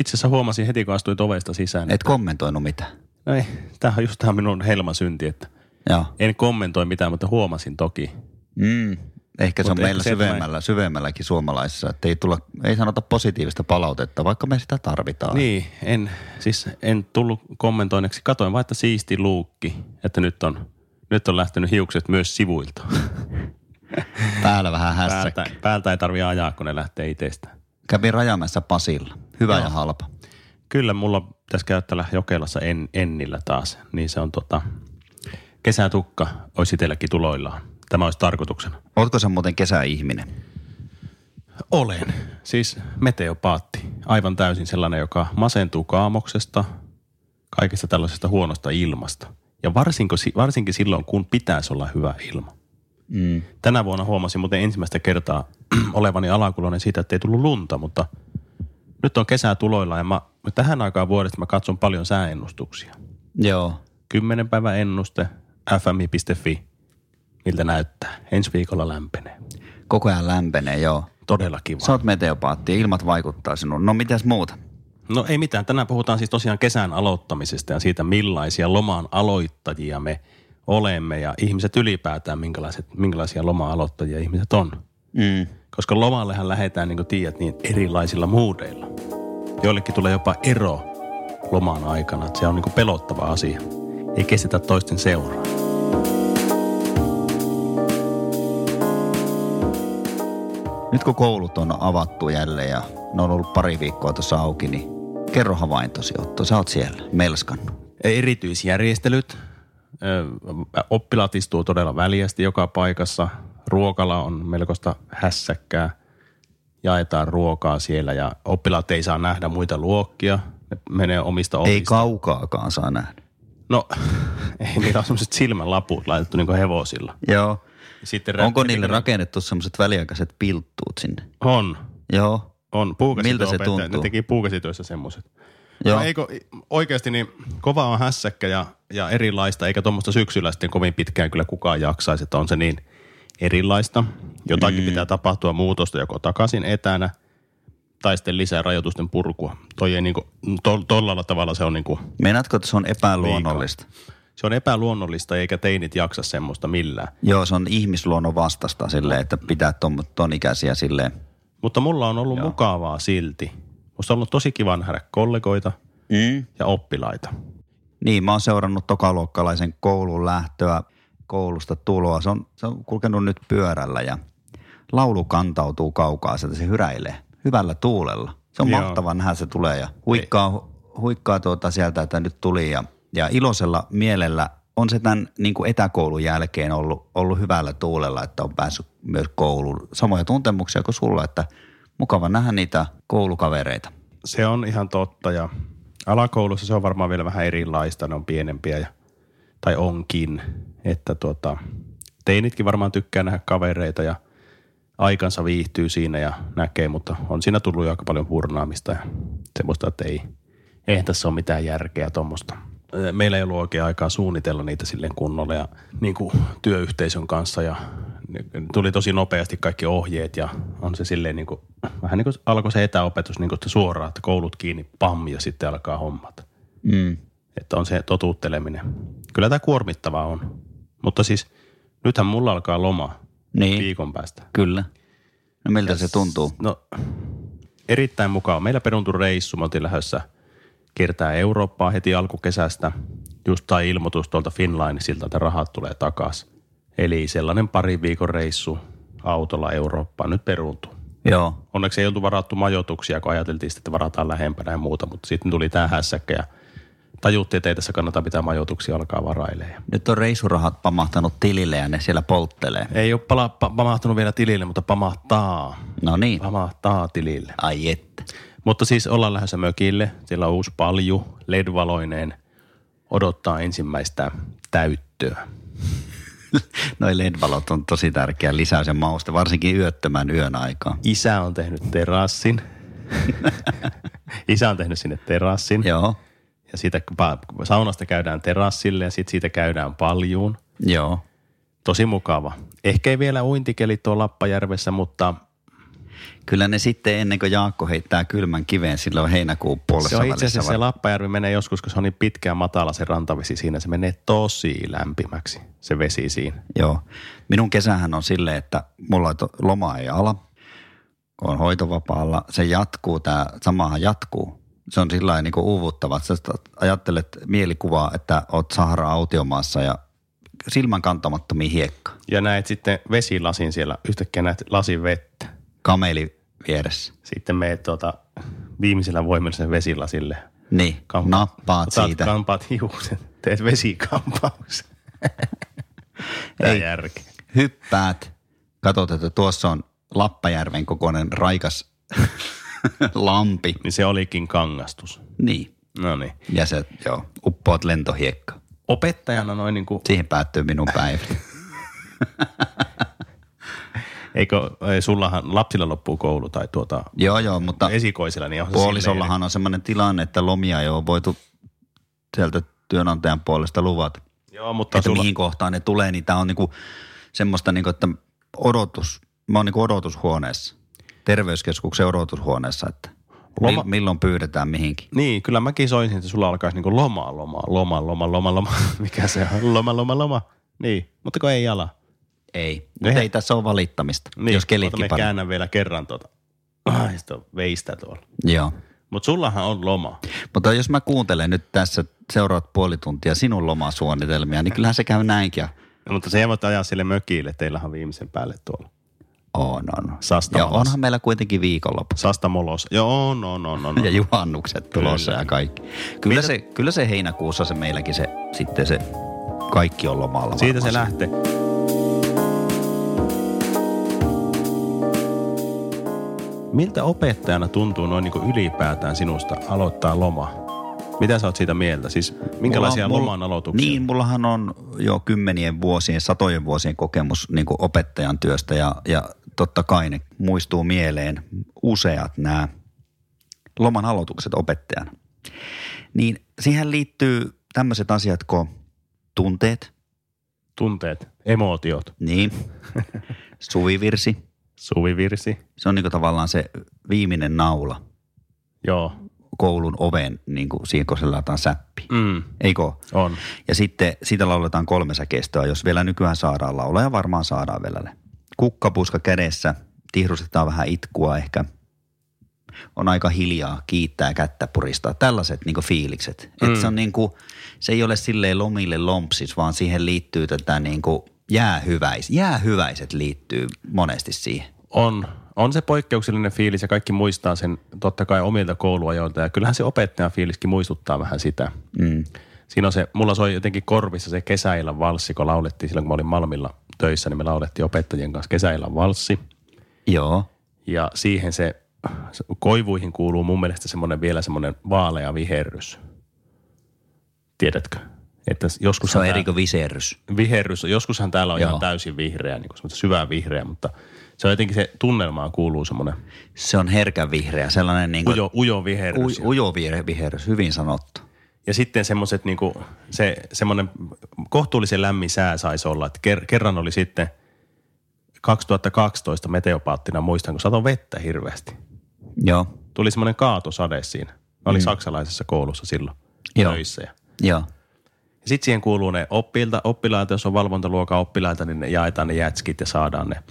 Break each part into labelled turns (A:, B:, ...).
A: Itse asiassa huomasin heti, kun astuit ovesta sisään.
B: Et kommentoinut mitään.
A: No ei, tämähän on just tämä minun helmasynti, että
B: Joo.
A: en kommentoi mitään, mutta huomasin toki.
B: Mm. Ehkä se on
A: Mutta
B: meillä syvemmällä, syvemmälläkin suomalaisissa, että ei, tulla, ei sanota positiivista palautetta, vaikka me sitä tarvitaan.
A: Niin, en, siis en tullut kommentoinneksi. Katoin vaan, että siisti luukki, että nyt on, nyt on lähtenyt hiukset myös sivuilta.
B: Päällä vähän hässäkkä.
A: Päältä, päältä ei tarvi ajaa, kun ne lähtee itsestä.
B: Kävin Rajamäessä Pasilla. Hyvä
A: Joo.
B: ja halpa.
A: Kyllä mulla pitäisi käydä täällä Jokelassa en, Ennillä taas, niin se on tota, kesätukka olisi itselläkin tuloillaan. Tämä olisi tarkoituksena.
B: Ootko sä muuten kesäihminen?
A: Olen. Siis meteopaatti. Aivan täysin sellainen, joka masentuu kaamoksesta, kaikesta tällaisesta huonosta ilmasta. Ja varsinkin, varsinkin silloin, kun pitäisi olla hyvä ilma.
B: Mm.
A: Tänä vuonna huomasin muuten ensimmäistä kertaa olevani alakuloinen siitä, että ei tullut lunta, mutta nyt on kesää tuloilla ja mä, tähän aikaan vuodesta mä katson paljon sääennustuksia.
B: Joo.
A: Kymmenen päivän ennuste, fmi.fi, miltä näyttää. Ensi viikolla lämpenee.
B: Koko ajan lämpenee, joo.
A: Todella kiva.
B: Sä oot meteopaatti ilmat vaikuttaa sinuun. No mitäs muuta?
A: No ei mitään. Tänään puhutaan siis tosiaan kesän aloittamisesta ja siitä, millaisia loman aloittajia me olemme ja ihmiset ylipäätään, minkälaiset, minkälaisia loma-aloittajia ihmiset on.
B: Mm.
A: Koska lomallehan lähdetään, niin kuin tiedät, niin erilaisilla muudeilla. Joillekin tulee jopa ero loman aikana, se on niin kuin pelottava asia. Ei kestetä toisten seuraa.
B: Nyt kun koulut on avattu jälleen ja ne on ollut pari viikkoa tuossa auki, niin kerro havaintosi Otto. Sä oot siellä, melskannut.
A: Erityisjärjestelyt. Oppilaat istuu todella väljästi joka paikassa. Ruokala on melkoista hässäkkää. Jaetaan ruokaa siellä ja oppilaat ei saa nähdä muita luokkia. Ne menee omista ovista.
B: Ei kaukaakaan saa nähdä.
A: No, ei niillä on semmoiset silmänlaput laitettu niin hevosilla.
B: Joo.
A: Sitten
B: Onko
A: rä-
B: niille rakennettu semmoiset väliaikaiset pilttuut sinne?
A: On,
B: Joo.
A: on.
B: Miltä se tuntuu?
A: Ne teki puukäsityössä semmoiset.
B: Joo.
A: No, eikö, oikeasti niin kova on hässäkkä ja, ja erilaista, eikä tuommoista syksyllä sitten kovin pitkään kyllä kukaan jaksaisi, että on se niin erilaista. Jotakin mm. pitää tapahtua muutosta joko takaisin etänä tai sitten lisää rajoitusten purkua. Toi ei niinku, to, tollalla tavalla se on niinku,
B: Meinaatko, että se on epäluonnollista?
A: se on epäluonnollista eikä teinit jaksa semmoista millään.
B: Joo, se on ihmisluonnon vastasta silleen, että pitää ton, ton ikäisiä silleen.
A: Mutta mulla on ollut Joo. mukavaa silti. Musta on ollut tosi kiva nähdä kollegoita
B: Mm.
A: ja oppilaita.
B: Niin, mä oon seurannut tokaluokkalaisen koulun lähtöä koulusta tuloa. Se on, se on kulkenut nyt pyörällä ja laulu kantautuu kaukaa sieltä, se hyräilee hyvällä tuulella. Se on
A: Joo.
B: mahtava nähdä, se tulee ja huikkaa, huikkaa tuota sieltä, että nyt tuli ja, ja iloisella mielellä on se tämän niin kuin etäkoulun jälkeen ollut, ollut hyvällä tuulella, että on päässyt myös kouluun. Samoja tuntemuksia kuin sulla, että mukava nähdä niitä koulukavereita.
A: Se on ihan totta ja alakoulussa se on varmaan vielä vähän erilaista, ne on pienempiä ja, tai onkin, että tuota, teinitkin varmaan tykkää nähdä kavereita ja aikansa viihtyy siinä ja näkee, mutta on siinä tullut jo aika paljon purnaamista ja semmoista, että ei, eihän tässä ole mitään järkeä tuommoista. Meillä ei ollut oikein aikaa suunnitella niitä silleen kunnolla ja niin kuin työyhteisön kanssa ja tuli tosi nopeasti kaikki ohjeet ja on se silleen niin kuin, vähän niin kuin alkoi se etäopetus niin kuin suoraan, että koulut kiinni, pam ja sitten alkaa hommat.
B: Mm.
A: Että on se totuutteleminen. Kyllä tämä kuormittavaa on. Mutta siis nythän mulla alkaa loma
B: Niin,
A: viikon päästä.
B: kyllä. No miltä se tuntuu?
A: No erittäin mukava. Meillä peruntui reissu. Me oltiin lähdössä kiertää Eurooppaa heti alkukesästä. Just tai ilmoitus tuolta Finlinesilta, että rahat tulee takaisin. Eli sellainen pari viikon reissu autolla Eurooppaan nyt peruuntuu.
B: Joo.
A: Onneksi ei oltu varattu majoituksia, kun ajateltiin, sitten, että varataan lähempänä ja muuta, mutta sitten tuli tämä hässäkkä ja tajuttiin, että ei tässä kannata pitää majoituksia alkaa varailemaan.
B: Nyt on reisurahat pamahtanut tilille ja ne siellä polttelee.
A: Ei ole pala, pa, pamahtunut vielä tilille, mutta pamahtaa.
B: No niin.
A: Pamahtaa tilille.
B: Ai että.
A: Mutta siis ollaan lähdössä mökille. Siellä on uusi palju, LED-valoineen. Odottaa ensimmäistä täyttöä.
B: Noi LED-valot on tosi tärkeä lisäys ja mauste, varsinkin yöttömän yön aikaa.
A: Isä on tehnyt terassin. Isä on tehnyt sinne terassin.
B: Joo,
A: Ja siitä saunasta käydään terassille ja sitten siitä käydään paljuun.
B: joo.
A: Tosi mukava. Ehkä ei vielä uintikeli tuo Lappajärvessä, mutta
B: Kyllä ne sitten ennen kuin Jaakko heittää kylmän kiveen silloin heinäkuun puolessa
A: se on itse asiassa se Lappajärvi menee joskus, kun se on niin pitkä ja matala se rantavesi siinä. Se menee tosi lämpimäksi se vesi siinä.
B: Joo. Minun kesähän on silleen, että mulla to- loma ei ala, kun on hoitovapaalla. Se jatkuu, tämä samahan jatkuu. Se on sillä niin uuvuttava. että Sä ajattelet mielikuvaa, että oot Sahara autiomaassa ja silmän kantamattomia hiekka.
A: Ja näet sitten vesilasin siellä, yhtäkkiä näet lasin vettä.
B: Kameli vieressä.
A: Sitten meet tuota, viimeisellä voimalla sen vesilasille.
B: Niin,
A: Kampa-
B: nappaat
A: Otat
B: siitä.
A: Kampaat hiukset, teet vesikampauksen.
B: Ei.
A: järki.
B: Hyppäät, katsot, että tuossa on Lappajärven kokoinen raikas lampi.
A: Niin se olikin kangastus.
B: Niin.
A: No niin.
B: Ja se, joo, uppoat lentohiekka.
A: Opettajana noin niin kuin,
B: Siihen päättyy minun päivä.
A: eikö, ei, sullahan lapsilla loppuu koulu tai tuota,
B: joo, joo, mutta
A: esikoisilla, niin on se
B: puolisollahan on semmoinen tilanne, että lomia ei ole voitu sieltä työnantajan puolesta luvata.
A: Joo, mutta
B: Että
A: sulla,
B: mihin kohtaan ne tulee, niin tämä on niinku semmoista, niinku, että odotus, mä oon niinku odotushuoneessa, terveyskeskuksen odotushuoneessa, että
A: Loma-
B: Loma- milloin pyydetään mihinkin.
A: Niin, kyllä mäkin soisin, että sulla alkaisi niin lomaa, lomaa, loma, loma, loma, loma. Mikä se on? Loma, loma, loma. Niin, mutta kun ei ala.
B: Ei, mutta ei tässä ole valittamista,
A: Niin,
B: jos kelitkin paljon.
A: käännän vielä kerran tuota. Ai, sitä on veistä tuolla.
B: Joo.
A: Mutta sullahan on loma.
B: Mutta jos mä kuuntelen nyt tässä seuraavat puoli tuntia sinun lomasuunnitelmia, niin kyllähän se käy näinkin.
A: No, mutta se voit ajaa sille mökille, teillähän on viimeisen päälle tuolla.
B: On, on.
A: Sasta molos.
B: onhan meillä kuitenkin viikonloppu.
A: Sasta molos. Joo, on, on, on, on.
B: Ja juhannukset tulossa
A: Kyllä.
B: ja kaikki. Kyllä se, kyllä se heinäkuussa se meilläkin se, sitten se kaikki on lomalla.
A: Siitä se lähtee. Miltä opettajana tuntuu noin niin ylipäätään sinusta aloittaa loma? Mitä sä oot siitä mieltä? Siis minkälaisia
B: Mulla-
A: loman aloituksia?
B: Niin, mullahan on jo kymmenien vuosien, satojen vuosien kokemus niin opettajan työstä ja, ja totta kai ne muistuu mieleen useat nämä loman aloitukset opettajana. Niin siihen liittyy tämmöiset asiat kuin tunteet,
A: Tunteet, emootiot,
B: niin, suvivirsi.
A: suvivirsi.
B: Se on niin tavallaan se viimeinen naula
A: Joo,
B: koulun oven, niin kuin siihen kun se laitetaan säppi.
A: mm,
B: Eikö?
A: on.
B: Ja sitten siitä lauletaan kolme säkeistöä, jos vielä nykyään saadaan laulaa ja varmaan saadaan vielä. Kukkapuska kädessä, tihrustetaan vähän itkua ehkä. On aika hiljaa, kiittää, kättä puristaa. Tällaiset niin fiilikset. Mm. Et se, on niin kuin, se ei ole silleen lomille lompsis, vaan siihen liittyy tätä niin kuin jäähyväis. Jäähyväiset liittyy monesti siihen.
A: On, on se poikkeuksellinen fiilis ja kaikki muistaa sen totta kai omilta kouluajoilta ja kyllähän se opettajan fiiliskin muistuttaa vähän sitä.
B: Mm.
A: Siinä on se, mulla soi jotenkin korvissa se kesäillan valssi, kun laulettiin silloin, kun mä olin Malmilla töissä, niin me laulettiin opettajien kanssa kesäillan valssi.
B: Joo,
A: Ja siihen se, se koivuihin kuuluu mun mielestä semmoinen vielä semmoinen vaalea viherrys. Tiedätkö? Että joskus
B: se on eri kuin viserys.
A: viherrys, joskushan täällä on
B: Joo.
A: ihan täysin vihreä, niin kuin syvää vihreä, mutta se on jotenkin se tunnelmaan kuuluu semmoinen
B: Se on herkän vihreä, sellainen niin kuin
A: ujo, ujo viherys.
B: u, ujo viherys, hyvin sanottu.
A: Ja sitten semmoiset niinku, se semmoinen kohtuullisen lämmin sää saisi olla. Että ker, kerran oli sitten 2012 meteopaattina, muistan, kun satoi vettä hirveästi.
B: Joo,
A: Tuli semmoinen kaatosade siinä. Mä olin mm. saksalaisessa koulussa silloin
B: Joo.
A: töissä. Ja,
B: joo.
A: ja sitten siihen kuuluu ne oppiilta, oppilaita, jos on valvontaluokan oppilaita, niin ne jaetaan ne jätskit ja saadaan ne,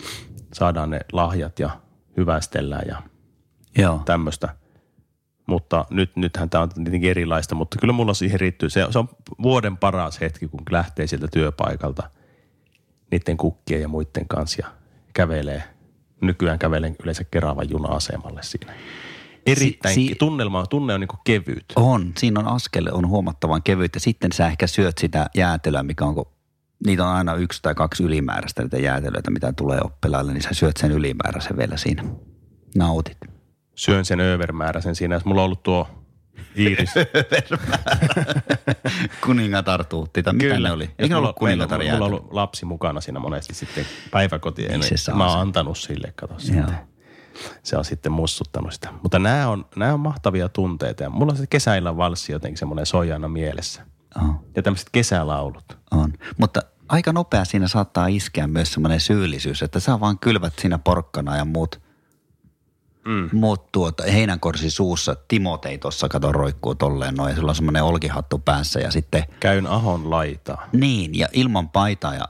A: saadaan ne lahjat ja hyvästellään ja
B: Joo.
A: tämmöistä. Mutta nyt, nythän tämä on tietenkin erilaista, mutta kyllä mulla siihen riittyy. Se, se on vuoden paras hetki, kun lähtee sieltä työpaikalta niiden kukkien ja muiden kanssa ja kävelee. Nykyään kävelen yleensä Keravan juna-asemalle siinä. Erittäin,
B: Si-
A: si- tunnelma, tunne on niin kevyt.
B: On, siinä on askel, on huomattavan kevyt ja sitten sä ehkä syöt sitä jäätelöä, mikä on, niitä on aina yksi tai kaksi ylimääräistä niitä jäätelöitä, mitä tulee oppilaille, niin sä syöt sen ylimääräisen vielä siinä. Nautit.
A: Syön sen övermääräisen siinä. Jos mulla on ollut tuo Iiris.
B: Kuningatar tuutti, tai mitä ne oli? Eikö ollut kuningatar
A: mulla, mulla on ollut lapsi mukana siinä monesti sitten päiväkotiin.
B: Niin se saa
A: mä oon
B: sen.
A: antanut sille, kato
B: Joo.
A: sitten. Se on sitten mussuttanut sitä. Mutta nämä on, nämä on mahtavia tunteita. Ja mulla on se kesäillä valssi jotenkin semmoinen sojana mielessä.
B: Oh,
A: Ja tämmöiset kesälaulut.
B: on. Mutta aika nopea siinä saattaa iskeä myös semmoinen syyllisyys, että sä vaan kylvät siinä porkkana ja muut, mm. muut tuota, heinänkorsi suussa. Timotei tuossa kato roikkuu tolleen noin sillä on semmoinen olkihattu päässä ja sitten
A: Käyn ahon laitaa.
B: niin ja ilman paitaa ja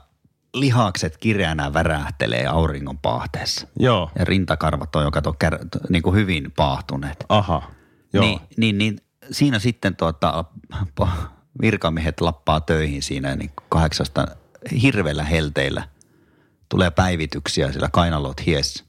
B: lihakset kireänä värähtelee auringon paahteessa.
A: Joo,
B: Ja rintakarvat on jo kato kär, niin kuin hyvin paahtuneet.
A: aha. Joo.
B: Niin, niin, niin siinä sitten tuota, virkamiehet lappaa töihin siinä niin kahdeksasta hirveillä helteillä. Tulee päivityksiä sillä kainalot hies.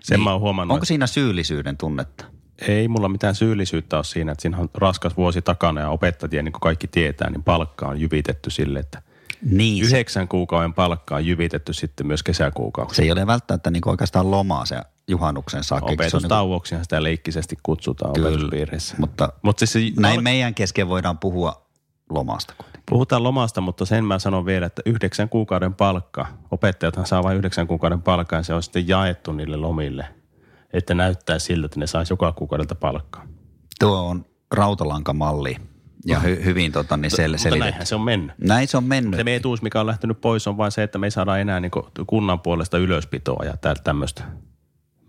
A: Sen mä oon huomannut,
B: Onko siinä syyllisyyden tunnetta?
A: Ei mulla mitään syyllisyyttä ole siinä, että siinä on raskas vuosi takana ja opettajia, niin kuin kaikki tietää, niin palkka on jyvitetty sille, että
B: Niin,
A: yhdeksän kuukauden palkka on jyvitetty sitten myös kesäkuukausi.
B: se ei ole välttämättä niin oikeastaan lomaa se juhannuksen saakka. ole niin kuin-
A: Opetustauoksihan sitä leikkisesti kutsutaan
B: Kyllä,
A: opetuspiireissä.
B: mutta
A: Mutta siis se,
B: näin meidän kesken voidaan puhua lomasta kuitenkin.
A: Puhutaan lomasta, mutta sen mä sanon vielä, että yhdeksän kuukauden palkka, opettajathan saa vain yhdeksän kuukauden palkkaa ja se on sitten jaettu niille lomille, että näyttää siltä, että ne saisi joka kuukaudelta palkkaa.
B: Tuo on rautalankamalli ja hy, hyvin tota, niin sel,
A: Mutta
B: selitetty.
A: näinhän se on mennyt.
B: Näin se on mennyt.
A: Se etuus, mikä on lähtenyt pois, on vain se, että me ei saada enää niin kunnan puolesta ylöspitoa ja tä- tämmöistä.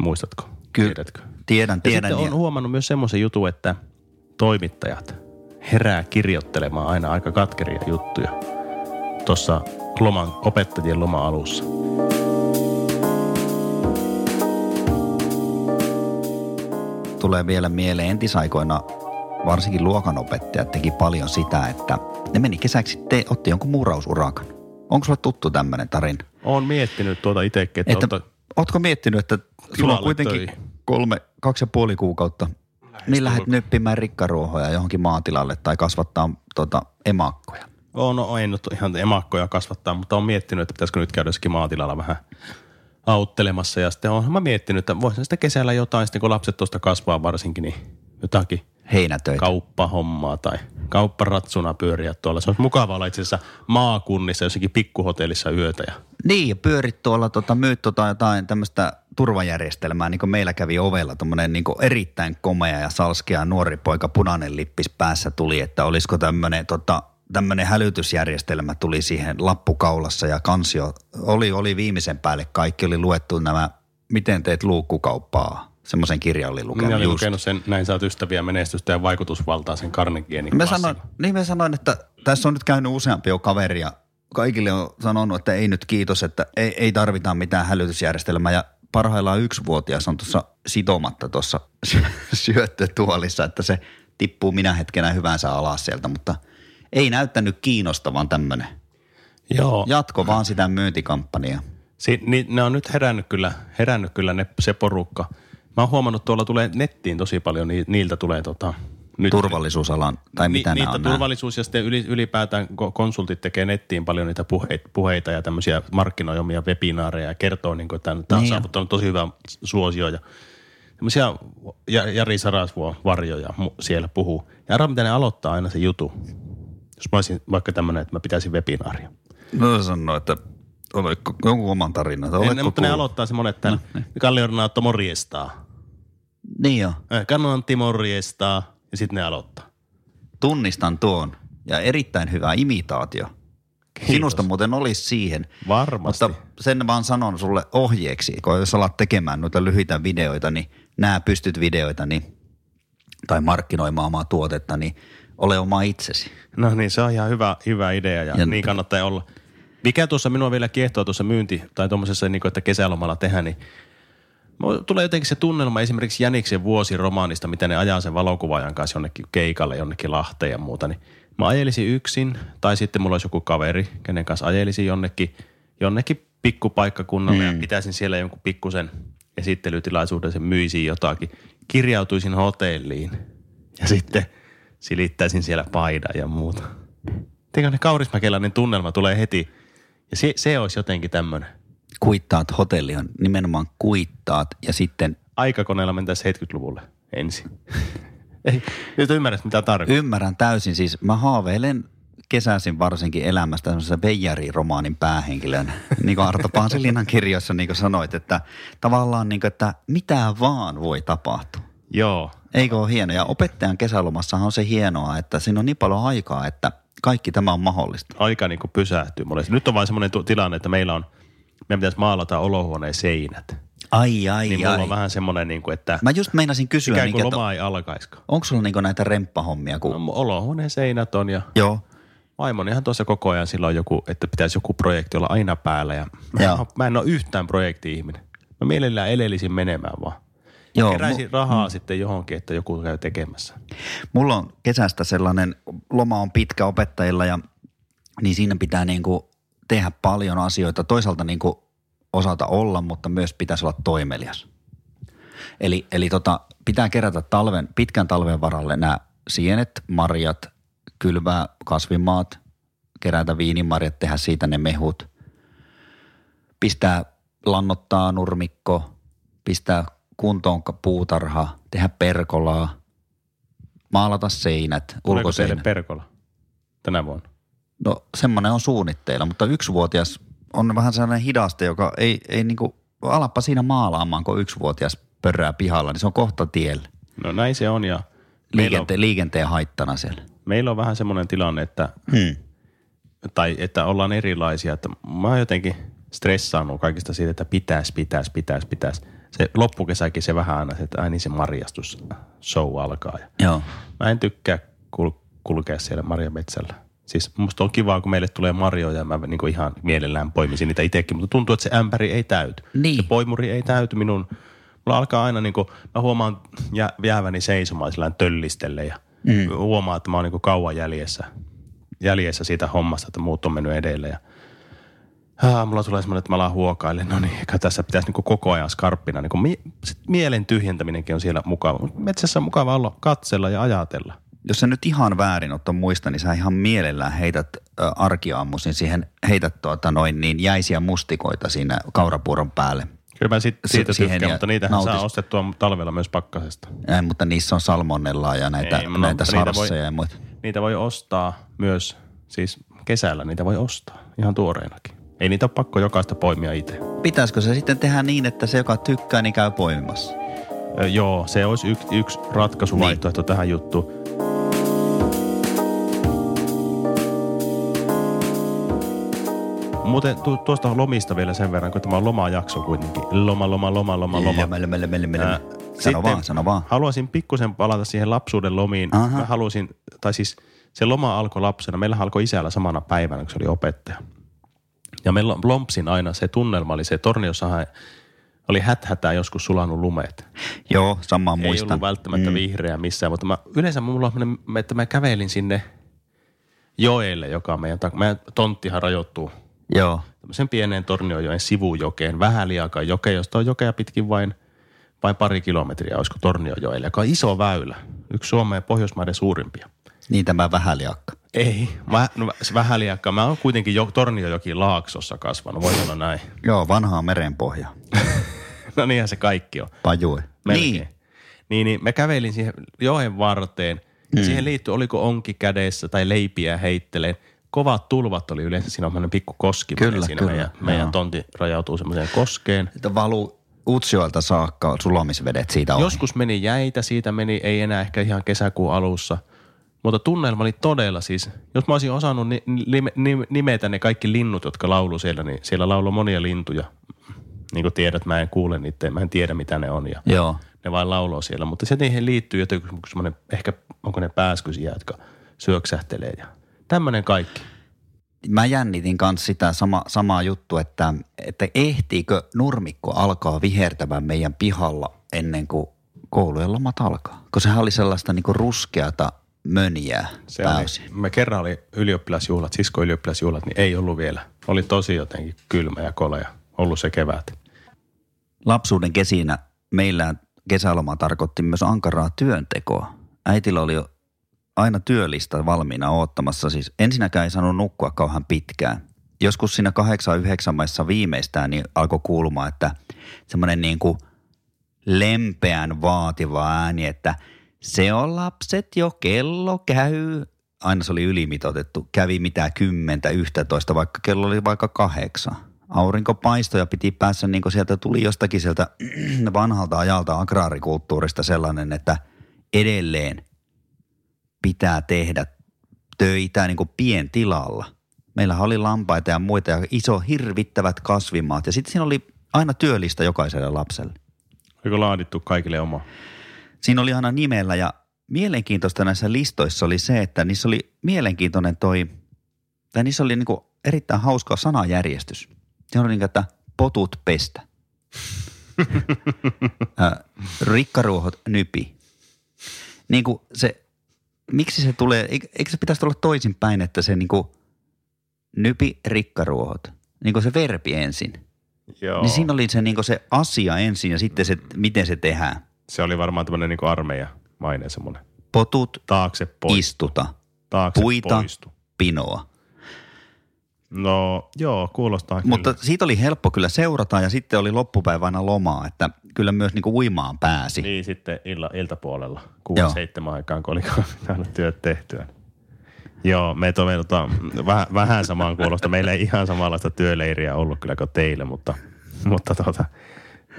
A: Muistatko?
B: Kyllä,
A: Tiedätkö?
B: tiedän,
A: Ja
B: tiedän.
A: sitten
B: ja-
A: on huomannut myös semmoisen jutun, että toimittajat herää kirjoittelemaan aina aika katkeria juttuja tuossa loman, opettajien loma-alussa.
B: tulee vielä mieleen entisaikoina varsinkin luokanopettajat teki paljon sitä, että ne meni kesäksi, te, otti jonkun muurausurakan. Onko sulle tuttu tämmöinen tarina?
A: Olen miettinyt tuota itsekin, että,
B: Että,
A: että
B: ootko miettinyt, että sulla on kuitenkin
A: töihin.
B: kolme, kaksi ja puoli kuukautta, niin lähdet nyppimään rikkaruohoja johonkin maatilalle tai kasvattaa tota, emakkoja.
A: on, no, en nyt ihan emakkoja kasvattaa, mutta olen miettinyt, että pitäisikö nyt käydä jossakin maatilalla vähän auttelemassa. Ja sitten olen mä miettinyt, että voisin sitten kesällä jotain, sitten kun lapset tuosta kasvaa varsinkin, niin jotakin
B: Heinätöitä.
A: kauppahommaa tai kaupparatsuna pyöriä tuolla. Se olisi mukava olla itse asiassa maakunnissa jossakin pikkuhotellissa yötä. Ja
B: Niin, ja pyörit tuolla, tota, myyt tota jotain tämmöistä turvajärjestelmää, niin kuin meillä kävi ovella, tuommoinen niin erittäin komea ja salskea nuori poika, punainen lippis päässä tuli, että olisiko tämmöinen tota, tämmöinen hälytysjärjestelmä tuli siihen lappukaulassa ja kansio oli, oli viimeisen päälle kaikki, oli luettu nämä, miten teet luukkukauppaa, semmoisen kirjan oli lukenut
A: minä olin
B: just.
A: lukenut sen Näin saat ystäviä, menestystä ja vaikutusvaltaa sen Carnegienin
B: Mä sanoin, niin mä sanoin, että tässä on nyt käynyt useampi jo kaveri ja kaikille on sanonut, että ei nyt kiitos, että ei, ei tarvita mitään hälytysjärjestelmää ja parhaillaan yksivuotias on tuossa sitomatta tuossa syöttötuolissa, että se tippuu minä hetkenä hyvänsä alas sieltä, mutta ei näyttänyt kiinnostavan tämmöinen.
A: Joo,
B: Jatko vaan sitä myyntikampanjaa.
A: Si- niin, ne on nyt herännyt kyllä, herännyt kyllä ne, se porukka. Mä oon huomannut, tuolla tulee nettiin tosi paljon, ni, niiltä tulee tota, nyt,
B: Turvallisuusalan, tai mitä
A: ni,
B: nämä
A: niitä
B: on nämä?
A: turvallisuus ja sitten yli, ylipäätään ko- konsultit tekee nettiin paljon niitä puheita, puheita ja tämmöisiä markkinoimia webinaareja ja kertoo, niin kuin, että tämä on
B: Niin.
A: saavuttanut tosi hyvää suosio ja tämmöisiä Ja- Jari Sarasvuo varjoja siellä puhuu. Ja arvaa, mitä ne aloittaa aina se jutu. Jos mä olisin vaikka tämmöinen, että mä pitäisin webinaaria.
B: No sanoo, että oletko jonkun oman tarinan.
A: Ne, mutta ne aloittaa se monet täällä. No, Kalliorenaatto morjestaa.
B: Niin jo.
A: Kannantti morjestaa. Ja sitten ne aloittaa.
B: Tunnistan tuon ja erittäin hyvä imitaatio. Sinusta muuten olisi siihen.
A: Varmasti.
B: Mutta sen vaan sanon sulle ohjeeksi, kun jos alat tekemään noita lyhyitä videoita, niin nämä pystyt videoita niin, tai markkinoimaan omaa tuotetta, niin ole oma itsesi.
A: No niin, se on ihan hyvä, hyvä idea ja,
B: Ja-
A: niin kannattaa olla. Mikä tuossa minua vielä kiehtoo tuossa myynti tai tuommoisessa, niin kuin, että kesälomalla tehdään, niin tulee jotenkin se tunnelma esimerkiksi Jäniksen vuosiromaanista, miten ne ajaa sen valokuvaajan kanssa jonnekin keikalle, jonnekin Lahteen ja muuta, niin mä ajelisin yksin tai sitten mulla olisi joku kaveri, kenen kanssa ajelisin jonnekin, jonnekin pikkupaikkakunnalle mm. ja pitäisin siellä jonkun pikkusen esittelytilaisuuden, sen myisin jotakin, kirjautuisin hotelliin ja sitten silittäisin siellä paidan ja muuta. Tiedätkö, ne kaurismäkeläinen tunnelma tulee heti ja se, se olisi jotenkin tämmöinen.
B: Kuittaat hotelli on nimenomaan kuittaat ja sitten
A: aikakoneella mentäisiin 70-luvulle ensin. Ei, nyt ymmärrät mitä tarkoittaa.
B: Ymmärrän täysin. Siis mä haaveilen kesäisin varsinkin elämästä tämmöisessä Veijari-romaanin päähenkilön, niin kuin Arto Paasilinan kirjoissa niin kuin sanoit, että tavallaan niin kuin, että mitä vaan voi tapahtua.
A: Joo.
B: Eikö ole hieno? Ja opettajan kesälomassahan on se hienoa, että siinä on niin paljon aikaa, että kaikki tämä on mahdollista.
A: Aika niin kuin pysähtyy mulle. Nyt on vain semmoinen tilanne, että meillä on, meidän pitäisi maalata olohuoneen seinät.
B: Ai, ai,
A: Niin
B: ai.
A: mulla on vähän semmoinen, niin kuin, että
B: Mä just meinasin kysyä,
A: ikään
B: niin,
A: kuin
B: että
A: loma ei alkaisiko.
B: onko sulla niin näitä remppahommia? Kun...
A: No, olohuoneen seinät on ja
B: Joo,
A: vaimonihan tuossa koko ajan silloin joku, että pitäisi joku projekti olla aina päällä ja mä, en
B: Joo.
A: oo- mä en ole yhtään projekti-ihminen. Mä mielellään elelisin menemään vaan.
B: Joo,
A: Keräisin mu- rahaa sitten johonkin, että joku käy tekemässä.
B: Mulla on kesästä sellainen, loma on pitkä opettajilla ja niin siinä pitää niin kuin tehdä paljon asioita. Toisaalta niin kuin osata olla, mutta myös pitäisi olla toimelias. Eli, eli tota, pitää kerätä talven, pitkän talven varalle nämä sienet, marjat, kylvää kasvimaat, kerätä viinimarjat, tehdä siitä ne mehut, pistää lannottaa nurmikko, pistää kuntoon puutarha, tehdä perkolaa, maalata seinät, ulkoseinät.
A: perkola tänä vuonna?
B: No semmoinen on suunnitteilla, mutta yksivuotias on vähän sellainen hidaste, joka ei, ei niinku, alappa siinä maalaamaan, kun yksivuotias pörrää pihalla, niin se on kohta tiellä.
A: No näin se on ja meillä on,
B: Liikente- liikenteen haittana siellä.
A: meillä on vähän semmoinen tilanne, että,
B: Hmm.
A: tai että ollaan erilaisia. Että mä oon jotenkin stressaannut kaikista siitä, että pitäisi, pitäisi, pitäisi, pitäisi. Se loppukesäkin se vähän aina, että ai niin se marjastus show alkaa. Ja
B: Joo.
A: Mä en tykkää kul- kulkea siellä marjametsällä. Siis musta on kivaa, kun meille tulee marjoja ja mä niinku ihan mielellään poimisin niitä itsekin, mutta tuntuu, että se ämpäri ei täyty.
B: Niin.
A: Se poimuri ei täyty minun. Mulla alkaa aina niinku, mä huomaan jää, jääväni seisomaan sillä töllistelle ja mm. huomaan, että mä oon niinku kauan jäljessä, jäljessä siitä hommasta, että muut on mennyt edelle ja Ah, mulla tulee semmoinen, että mä alan huokaille. No niin, tässä pitäisi niinku koko ajan skarppina. Niinku mie- sit mielen tyhjentäminenkin on siellä mukava. Metsässä on mukava olla katsella ja ajatella.
B: Jos sä nyt ihan väärin ottaa muista, niin sä ihan mielellään heität ö, arkiaamuisin siihen, heität tuota noin niin jäisiä mustikoita siinä kaurapuuron päälle.
A: Kyllä mä sit,
B: Si-
A: siitä
B: siihen
A: tykkään, mutta niitä
B: nautis.
A: saa ostettua talvella myös pakkasesta.
B: Ei, mutta niissä on salmonellaa ja näitä,
A: Ei, no,
B: näitä
A: niitä voi-
B: ja muita.
A: Niitä voi ostaa myös, siis kesällä niitä voi ostaa ihan tuoreenakin. Ei niitä ole pakko jokaista poimia itse.
B: Pitäisikö se sitten tehdä niin, että se, joka tykkää, niin käy poimimassa?
A: Ö, joo, se olisi yksi, yksi ratkaisuvaihtoehto niin. tähän juttuun. Muuten tu, tuosta lomista vielä sen verran, kun tämä on lomajakso kuitenkin. Loma, loma, loma, loma, loma.
B: Lämmä, lämmä, lämmä, lämmä,
A: Ää,
B: lämmä. Sano vaan, sano vaan.
A: Haluaisin pikkusen palata siihen lapsuuden lomiin.
B: Aha.
A: Mä halusin, tai siis se loma alkoi lapsena. Meillä alkoi isällä samana päivänä, kun se oli opettaja. Ja meillä lompsin aina se tunnelma oli se, Torniossahan oli häthätää joskus sulanut lumeet.
B: Joo, samaa
A: Ei
B: muistan.
A: ollut välttämättä mm. vihreä missään, mutta mä, yleensä mulla on että mä kävelin sinne joelle, joka on meidän, meidän tonttihan rajoittuu
B: Joo,
A: tämmöisen pieneen Torniojoen sivujokeen, Vähäliakan joke, josta on jokea pitkin vain, vain pari kilometriä, olisiko Torniojoelle, joka on iso väylä, yksi Suomen ja Pohjoismaiden suurimpia.
B: niin tämä vähäliakka.
A: Ei, mä, no, se Vähäliakka, mä oon kuitenkin jo, Torniojoki laaksossa kasvanut, voi sanoa näin.
B: Joo, vanhaa merenpohja.
A: no niinhän se kaikki on.
B: Pajui.
A: Melkein.
B: Niin.
A: Niin, niin me kävelin siihen joen varteen. Ja siihen liittyi, oliko onki kädessä tai leipiä heitteleen. Kovat tulvat oli yleensä, siinä on semmoinen pikku koski.
B: Kyllä,
A: siinä
B: kyllä,
A: meidän,
B: joo.
A: meidän tontti rajautuu semmoiseen koskeen.
B: Että valuu Utsjoelta saakka sulamisvedet siitä ohi.
A: Joskus meni jäitä, siitä meni, ei enää ehkä ihan kesäkuun alussa. Mutta tunnelma oli todella siis, jos mä olisin osannut ni, ni, ni, nimetä ne kaikki linnut, jotka laulu siellä, niin siellä lauloi monia lintuja. Niin kuin tiedät, mä en kuule niitä, mä en tiedä mitä ne on. Ja
B: Joo.
A: ne vain lauloo siellä. Mutta se niihin liittyy jotenkin semmoinen, ehkä onko ne pääskysiä, jotka syöksähtelee ja tämmöinen kaikki.
B: Mä jännitin kanssa sitä sama, samaa juttua, että, että ehtiikö nurmikko alkaa vihertämään meidän pihalla ennen kuin koulujen lomat alkaa. Kun sehän oli sellaista niinku ruskeata mönjää
A: Se
B: pääosin.
A: oli, me kerran oli ylioppilasjuhlat, sisko ylioppilasjuhlat, niin ei ollut vielä. Oli tosi jotenkin kylmä ja kolea ollut se kevät.
B: Lapsuuden kesinä meillä kesäloma tarkoitti myös ankaraa työntekoa. Äitillä oli jo aina työllistä valmiina oottamassa. Siis ensinnäkään ei saanut nukkua kauhan pitkään. Joskus siinä kahdeksan yhdeksän maissa viimeistään niin alkoi kuulumaan, että semmoinen niin kuin lempeän vaativa ääni, että se on lapset jo, kello käy. Aina se oli ylimitoitettu, kävi mitä kymmentä, yhtätoista, vaikka kello oli vaikka kahdeksan. Aurinko paistoi ja piti päässä, niin kuin sieltä tuli jostakin sieltä vanhalta ajalta agraarikulttuurista sellainen, että edelleen pitää tehdä töitä niin kuin pientilalla. Meillä oli lampaita ja muita ja iso hirvittävät kasvimaat ja sitten siinä oli aina työllistä jokaiselle lapselle.
A: Oliko laadittu kaikille oma?
B: Siinä oli aina nimellä ja mielenkiintoista näissä listoissa oli se, että niissä oli mielenkiintoinen toi, tai niissä oli niin erittäin hauska sanajärjestys. Se oli niin kuin, että potut pestä. Rikkaruohot nypi. Niin kuin se, miksi se tulee, eikö se pitäisi olla toisinpäin, että se niin kuin nypi rikkaruohot, niin kuin se verbi ensin.
A: Joo.
B: Niin siinä oli se, niin kuin se asia ensin ja sitten se, miten se tehdään.
A: Se oli varmaan tämmöinen niin armeija maine semmoinen.
B: Potut,
A: Taakse poistu.
B: istuta,
A: Taakse
B: puita,
A: poistu.
B: pinoa.
A: No joo, kuulostaa
B: Mutta
A: kyllä.
B: siitä oli helppo kyllä seurata ja sitten oli loppupäivänä lomaa, että kyllä myös niin kuin uimaan pääsi.
A: Niin sitten illa, iltapuolella,
B: Joo.
A: 6-7 aikaan, kun oli saanut työt tehtyä. Joo, me toimme tota, vähän, vähän samaan kuulosta. Meillä ei ihan samanlaista työleiriä ollut kyllä kuin teille, mutta, mutta tota,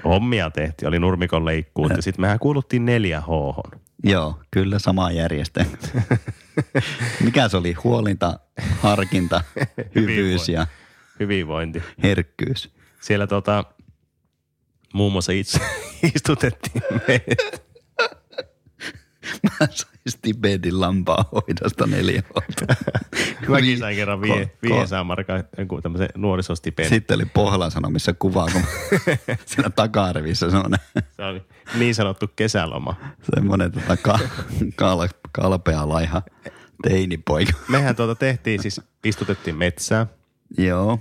A: hommia tehtiin. Oli nurmikon leikkuut ja sitten mehän kuuluttiin 4 h
B: Joo, kyllä sama järjestelmä. Mikä se oli? Huolinta, harkinta, hyvyys ja
A: Hyvinvointi.
B: herkkyys.
A: Siellä tota, muun muassa itse istutettiin meidät.
B: Mä sain Stibedin lampaa hoidosta neljä vuotta.
A: Mäkin sain kerran vie, 500 markkaa jonkun tämmöisen nuorisostipendin.
B: Sitten oli Pohjolan Sanomissa kuva, kun siinä takarivissä semmoinen,
A: Se oli niin sanottu kesäloma.
B: semmoinen tota, ka, kal, kalpea laiha teinipoika.
A: Mehän tuota tehtiin, siis istutettiin metsää.
B: Joo.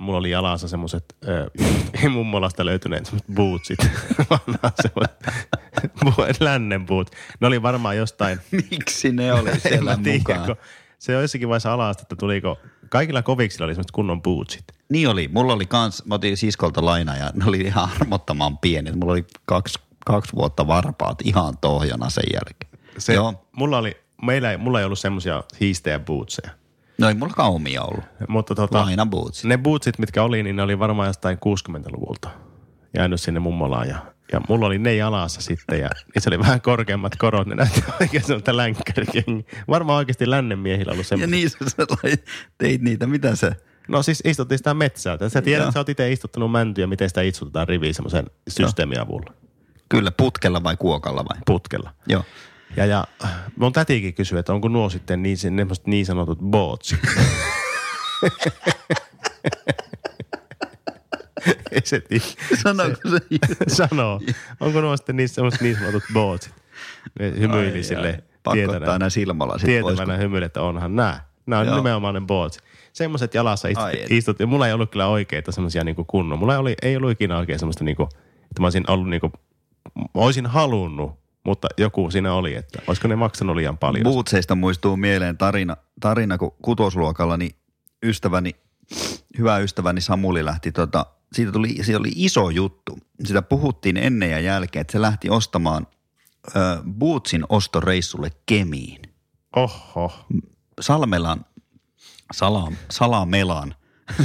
A: Mulla oli jalassa semmoiset, äh, mummolasta löytyneet semmoiset bootsit. Vanhaa semmoiset lännen boot. Ne oli varmaan jostain,
B: Miksi ne oli siellä
A: tiedä,
B: mukaan?
A: kun se on jossakin vaiheessa alasta, että tuliko, kaikilla koviksilla oli semmoiset kunnon bootsit.
B: Niin oli. Mulla oli kans, mä otin siskolta lainaa ja ne oli ihan armottoman pienet. Mulla oli kaksi, kaksi vuotta varpaat ihan tohjona sen jälkeen.
A: Se,
B: Joo.
A: Mulla, oli, meillä ei, mulla ei ollut semmoisia hiistejä bootseja.
B: No ei mulla omia ollut.
A: Mutta tota,
B: Laina bootsit.
A: ne bootsit, mitkä oli, niin ne oli varmaan jostain 60-luvulta jäänyt sinne mummolaan. Ja, ja mulla oli ne jalassa sitten ja niissä oli vähän korkeammat korot. Ne näytti oikein semmoista länkkärikengiä. Varmaan oikeasti lännen miehillä ollut
B: Ja
A: semmoista.
B: niin sä teit niitä, mitä se?
A: No siis istuttiin sitä metsää. Sä tiedät, että sä oot itse istuttanut mäntyä, miten sitä istutetaan riviin semmoisen systeemin avulla.
B: Kyllä, putkella vai kuokalla vai?
A: Putkella.
B: Joo.
A: Ja, ja mun tätikin kysyi, että onko nuo sitten niin, niin sanotut bootsit. Ei se tiedä.
B: Sanoiko se?
A: sanoo. Onko nuo sitten niin, semmoiset niin sanotut bootsit? Ne hymyili sille.
B: Pakottaa aina silmällä sit,
A: Tietävänä
B: voisiko-
A: hymyili, että onhan nämä. Nämä on
B: Joo.
A: nimenomaan ne bootsit. Semmoiset jalassa istut,
B: Ai
A: istut, ja mulla ei ollut kyllä oikeita semmoisia niinku kunnon. Mulla ei, oli, ei ollut ikinä oikein semmoista niinku, että mä olisin ollut niinku, mä olisin halunnut, mutta joku siinä oli, että olisiko ne maksanut liian paljon.
B: Bootseista muistuu mieleen tarina, tarina kun kutosluokalla niin ystäväni, hyvä ystäväni Samuli lähti tota, siitä tuli, siitä oli iso juttu. Sitä puhuttiin ennen ja jälkeen, että se lähti ostamaan ö, Bootsin ostoreissulle Kemiin.
A: Oho.
B: Salmelan, Sala, Salamelan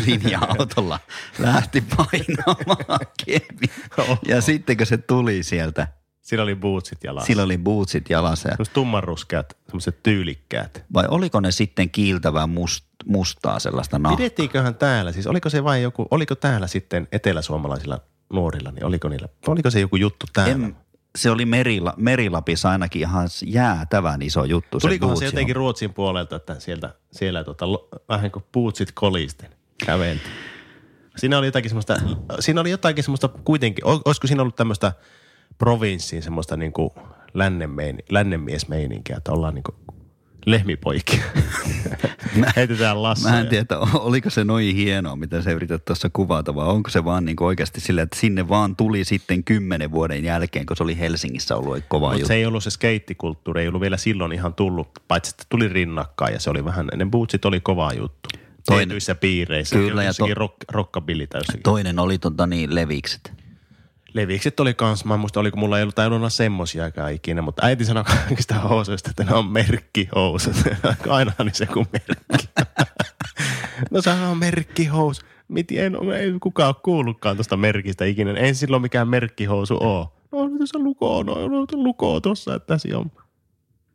B: linja-autolla lähti painamaan Kemiin. Ja sitten kun se tuli sieltä,
A: Sillä oli bootsit jalassa.
B: sillä oli bootsit jalassa. Ja
A: tummanruskeat, semmoiset tyylikkäät.
B: Vai oliko ne sitten kiiltävää must, mustaa sellaista nahkaa?
A: Pidettiinköhän täällä, siis oliko se vain joku, oliko täällä sitten eteläsuomalaisilla nuorilla, niin oliko niillä, oliko se joku juttu täällä?
B: En, se oli Merila, Merilapissa ainakin ihan jäätävän iso juttu.
A: Tulikohan se
B: Bootsi
A: jotenkin Ruotsin puolelta, että sieltä, siellä tota, vähän kuin puutsit kolisten kävelti. Siinä oli jotakin semmoista, siinä oli jotakin semmoista kuitenkin, ol- olisiko siinä ollut tämmöistä provinssiin semmoista niin kuin lännenmeini, lännenmiesmeininkiä, että ollaan niin kuin lehmipoikia. Heitetään lassoja.
B: Mä en tiedä, oliko se noin hienoa, mitä sä yrität tuossa kuvata, vai onko se vaan niin oikeasti sillä, että sinne vaan tuli sitten kymmenen vuoden jälkeen, kun se oli Helsingissä ollut kova
A: Mutta
B: juttu.
A: se ei ollut se skeittikulttuuri, ei ollut vielä silloin ihan tullut, paitsi että tuli rinnakkain ja se oli vähän, ne bootsit oli kova juttu.
B: Toinen-
A: Tietyissä piireissä,
B: Kyllä, ja to-
A: rock, rockabilly tai.
B: Toinen oli tota niin, levikset.
A: Levikset oli kans, mä en muista oliko mulla ei ollut tajunnut semmosiakaan ikinä, mutta äiti sanoi kaikista housuista, että ne on merkkihousut. Aina niin se kuin merkki. no sehän on merkkihousu. Miten en, ei kukaan ole kuullutkaan tuosta merkistä ikinä. Ei silloin mikään merkkihousu ole. No tässä luko on, no, luko tuossa, että tässä on.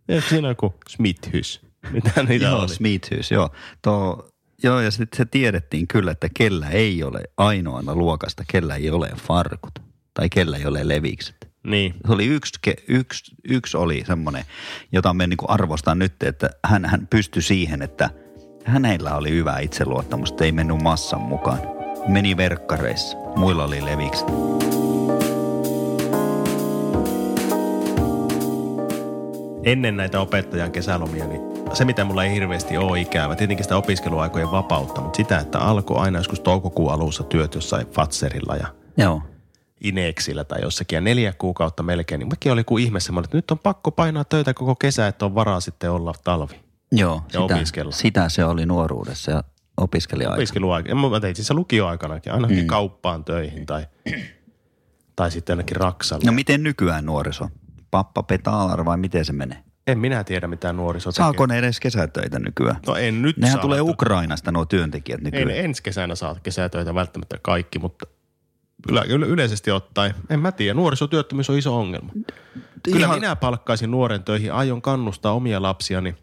A: Ja siinä on kuin Smithhys. Mitä niitä
B: joo,
A: oli?
B: Smithhys, joo. Tuo, joo, ja sitten se tiedettiin kyllä, että kellä ei ole ainoana luokasta, kellä ei ole farkut. Tai kellä ei ole levikset.
A: Niin.
B: Se oli yksi, yksi, yksi oli semmoinen, jota me niin arvostan nyt, että hän, hän pystyi siihen, että hänellä oli hyvä itseluottamus, ei mennyt massan mukaan. Meni verkkareissa, muilla oli levikset.
A: ennen näitä opettajan kesälomia, niin se mitä mulla ei hirveästi ole ikävä, tietenkin sitä opiskeluaikojen vapautta, mutta sitä, että alkoi aina joskus toukokuun alussa työt jossain Fatserilla ja
B: Joo.
A: Ineksillä tai jossakin ja neljä kuukautta melkein, niin mäkin oli kuin ihme semmoinen, että nyt on pakko painaa töitä koko kesä, että on varaa sitten olla talvi.
B: Joo,
A: Ja
B: sitä,
A: opiskella.
B: sitä se oli nuoruudessa ja opiskelija
A: Opiskeluaika. Mä tein siis lukioaikanakin, ainakin mm. kauppaan töihin tai, tai sitten ainakin Raksalle.
B: No miten nykyään nuoriso? Pappa petaalar vai miten se menee?
A: En minä tiedä mitä nuoriso
B: Saako
A: tekee.
B: ne edes kesätöitä nykyään?
A: No en nyt
B: Nehän
A: saa.
B: tulee Ukrainasta nuo työntekijät nykyään.
A: ne ensi kesänä saa kesätöitä välttämättä kaikki, mutta yle, yle, yleisesti ottaen, en mä tiedä, nuorisotyöttömyys on iso ongelma. Kyllä
B: Ihan-
A: minä palkkaisin nuoren töihin, aion kannustaa omia lapsiani,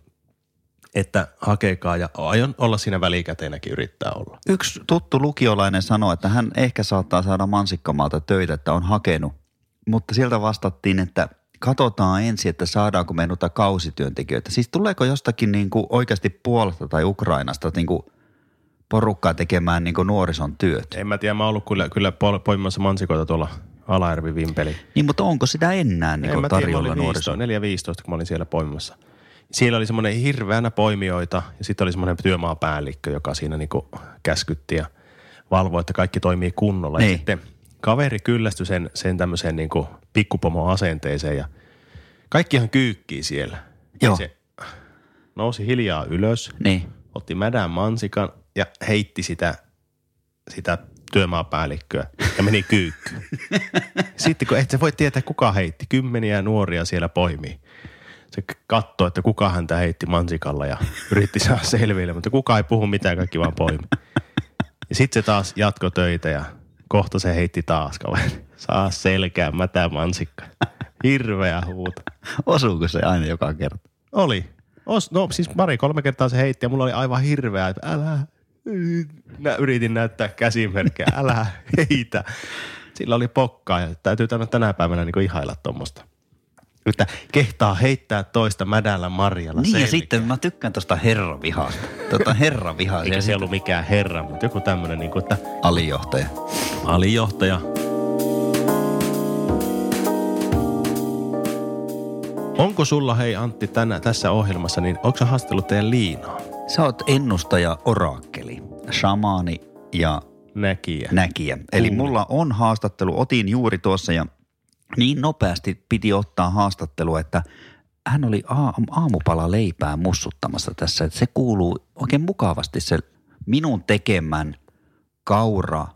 A: että hakekaa ja aion olla siinä välikäteenäkin yrittää olla.
B: Yksi tuttu lukiolainen sanoi, että hän ehkä saattaa saada mansikkamaalta töitä, että on hakenut. Mutta sieltä vastattiin, että katsotaan ensin, että saadaanko me noita kausityöntekijöitä. Siis tuleeko jostakin niin kuin oikeasti Puolasta tai Ukrainasta niin kuin porukkaa tekemään niin nuorison työt?
A: En mä tiedä, mä oon ollut kyllä, kyllä poimimassa mansikoita tuolla Alajärvi Vimpeli.
B: Niin, mutta onko sitä enää niin
A: en mä
B: tarjolla
A: olin
B: nuorison?
A: 4-15, kun mä olin siellä poimimassa. Siellä oli semmoinen hirveänä poimijoita ja sitten oli semmoinen työmaapäällikkö, joka siinä niinku käskytti ja valvoi, että kaikki toimii kunnolla. Ja
B: Niin.
A: sitten kaveri kyllästyi sen, sen tämmöiseen niinku pikkupomon asenteeseen ja kaikkihan kyykkii siellä. Ja
B: Joo.
A: Se nousi hiljaa ylös,
B: Niin.
A: otti mädän mansikan ja heitti sitä, sitä työmaapäällikköä ja meni kyykkyyn. Sitten kun et sä voi tietää, kuka heitti. Kymmeniä nuoria siellä poimii. Se katsoi, että kuka häntä heitti mansikalla ja yritti saada selville, mutta kuka ei puhu mitään, kaikki vaan poimi. Ja sitten se taas jatko töitä ja kohta se heitti taas kaveri. Saa selkää mätä mansikka. Hirveä huuto.
B: Osuuko se aina joka kerta?
A: Oli. Os, no siis pari kolme kertaa se heitti ja mulla oli aivan hirveä, että älä. Mä yritin näyttää käsimerkkejä, älä heitä. Sillä oli pokkaa ja täytyy tänä, tänä päivänä niin ihailla tuommoista. Että kehtaa heittää toista mädällä marjalla
B: Niin ja
A: selkään.
B: sitten mä tykkään tuosta herravihasta. Tuota herravihasta.
A: Eikä
B: ja
A: se ollut mikään herra, mutta joku tämmöinen, niin kuin, että
B: alijohtaja.
A: alijohtaja. Onko sulla, hei Antti, tänä, tässä ohjelmassa, niin onko sä haastellut teidän Liinaa?
B: Sä oot ennustaja oraakkeli, shamaani ja
A: Näkijä.
B: näkijä. Eli
A: Kuulija.
B: mulla on haastattelu, otin juuri tuossa ja niin nopeasti piti ottaa haastattelu, että hän oli a- aamupala leipää mussuttamassa tässä. Että se kuuluu oikein mukavasti se minun tekemän kaura,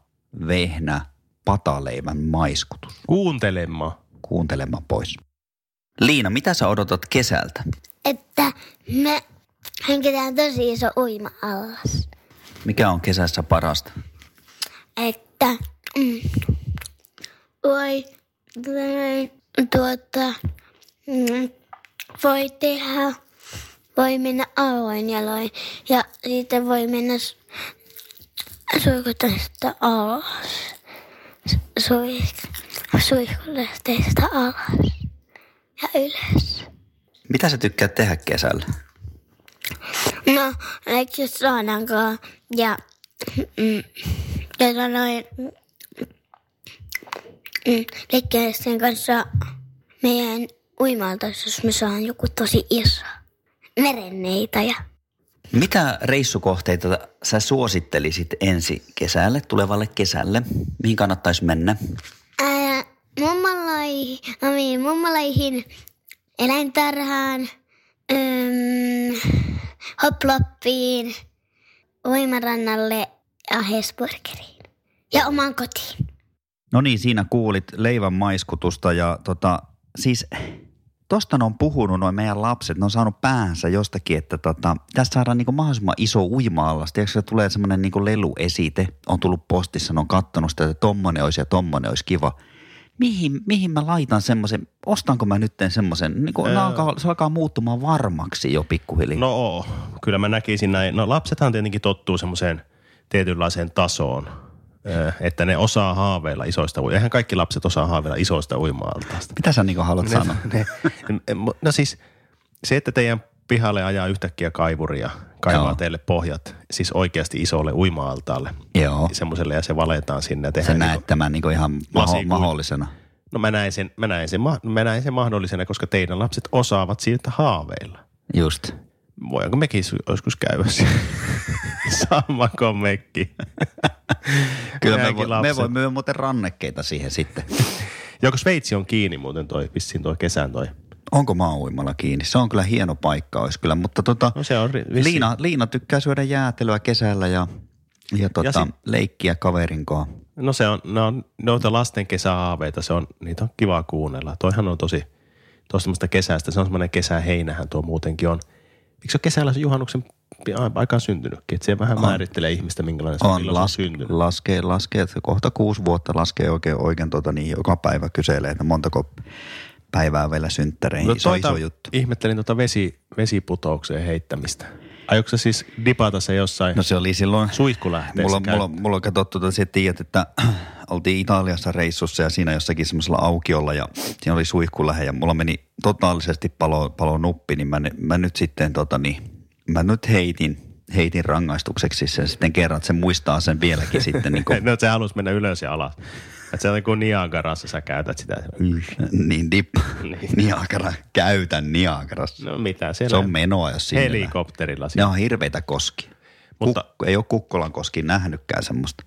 B: vehnä, pataleivän maiskutus.
A: Kuuntelemaan.
B: Kuuntelemaan pois. Liina, mitä sä odotat kesältä?
C: että me hankitaan tosi iso uima-allas.
B: Mikä on kesässä parasta?
C: Että mm, voi tuota, mm, voi tehdä, voi mennä aloin jaloin ja sitten voi mennä s- suihkuteesta alas. Suih, suihkuteesta alas ja ylös.
B: Mitä sä tykkäät tehdä kesällä?
C: No, eikö saadaankaan? Ja, mm, ja sanoin, mm, sen kanssa meidän uimalta, jos me saan joku tosi iso. Merenneitä ja
B: Mitä reissukohteita sä suosittelisit ensi kesälle, tulevalle kesälle? Mihin kannattaisi mennä?
C: ää, mummalaihin, no niin, mummalaihin, eläintarhaan, hoploppiin, uimarannalle ja Hesburgeriin ja omaan kotiin.
B: No niin, siinä kuulit leivän maiskutusta ja tota, siis tosta ne on puhunut noin meidän lapset, ne on saanut päänsä jostakin, että tota, tässä saadaan niinku mahdollisimman iso uima-allas. Tiedätkö, se tulee semmoinen niinku leluesite, on tullut postissa, ne on kattonut sitä, että tommonen olisi ja tommonen olisi kiva. Mihin, mihin mä laitan semmoisen, ostanko mä nyt semmoisen, niin kuin, alkaa, se alkaa muuttumaan varmaksi jo pikkuhiljaa.
A: No oo, kyllä mä näkisin näin. No lapsethan tietenkin tottuu semmoiseen tietynlaiseen tasoon, ö, että ne osaa haaveilla isoista uima. Eihän kaikki lapset osaa haaveilla isoista uima-altaista.
B: Mitä sä niinku haluat sanoa?
A: Ne, ne, no siis se, että teidän pihalle ajaa yhtäkkiä kaivuria, kaivaa
B: Joo.
A: teille pohjat, siis oikeasti isolle uima-altaalle.
B: Joo.
A: Semmoiselle ja se valetaan sinne. Ja
B: Sä näet
A: niinku-
B: tämän niinku ihan maho- mahdollisena.
A: No mä näen, sen, mä, näen sen, mä näen sen mahdollisena, koska teidän lapset osaavat siitä haaveilla.
B: Just.
A: Voidaanko mekin joskus käydä siellä? Sammako mekki?
B: Kyllä me, voi, me
A: lapset.
B: voi myydä muuten rannekkeita siihen sitten.
A: Joko Sveitsi on kiinni muuten toi, vissiin toi kesän toi.
B: Onko maa kiinni? Se on kyllä hieno paikka olisi kyllä, mutta tota,
A: No se on ri-.
B: Liina, Liina tykkää syödä jäätelöä kesällä ja, ja, tota,
A: sit-
B: leikkiä kaverinkoa.
A: No se on, ne on noita lasten kesähaaveita, se on, niitä on kiva kuunnella. Toihan on tosi, tosi semmoista kesästä, se on semmoinen kesäheinähän tuo muutenkin on. Eikö se ole kesällä se juhannuksen pi- a- aikaan syntynytkin? Että se vähän
B: On.
A: määrittelee ihmistä, minkälainen se on,
B: On, las,
A: on syntynyt.
B: laskee, laskee, että kohta kuusi vuotta laskee oikein, oikein tota, niin joka päivä kyselee, että montako päivää vielä synttäreihin.
A: No
B: iso,
A: toita
B: iso juttu.
A: ihmettelin tuota vesi, vesiputoukseen heittämistä. Aiotko siis dipata se jossain
B: No se oli silloin,
A: suihkulähteessä
B: mulla, mulla, mulla on katsottu, että sä tiedät, että oltiin Italiassa reissussa ja siinä jossakin semmoisella aukiolla ja siinä oli suihkulähe ja mulla meni totaalisesti palo, palo nuppi, niin mä, mä nyt sitten tota niin, mä nyt heitin, heitin rangaistukseksi sen sitten kerran, että se muistaa sen vieläkin sitten niin kuin,
A: No se halusi mennä ylös ja alas. Että se on kuin Niagarassa sä käytät sitä.
B: niin dip,
A: Niin.
B: Niagara, käytän Niagarassa.
A: No mitä siellä
B: Se on menoa, jos sinne
A: Helikopterilla.
B: Ne
A: siinä.
B: on hirveitä koski.
A: Mutta-
B: Kuk, ei ole Kukkolan koski nähnytkään semmoista.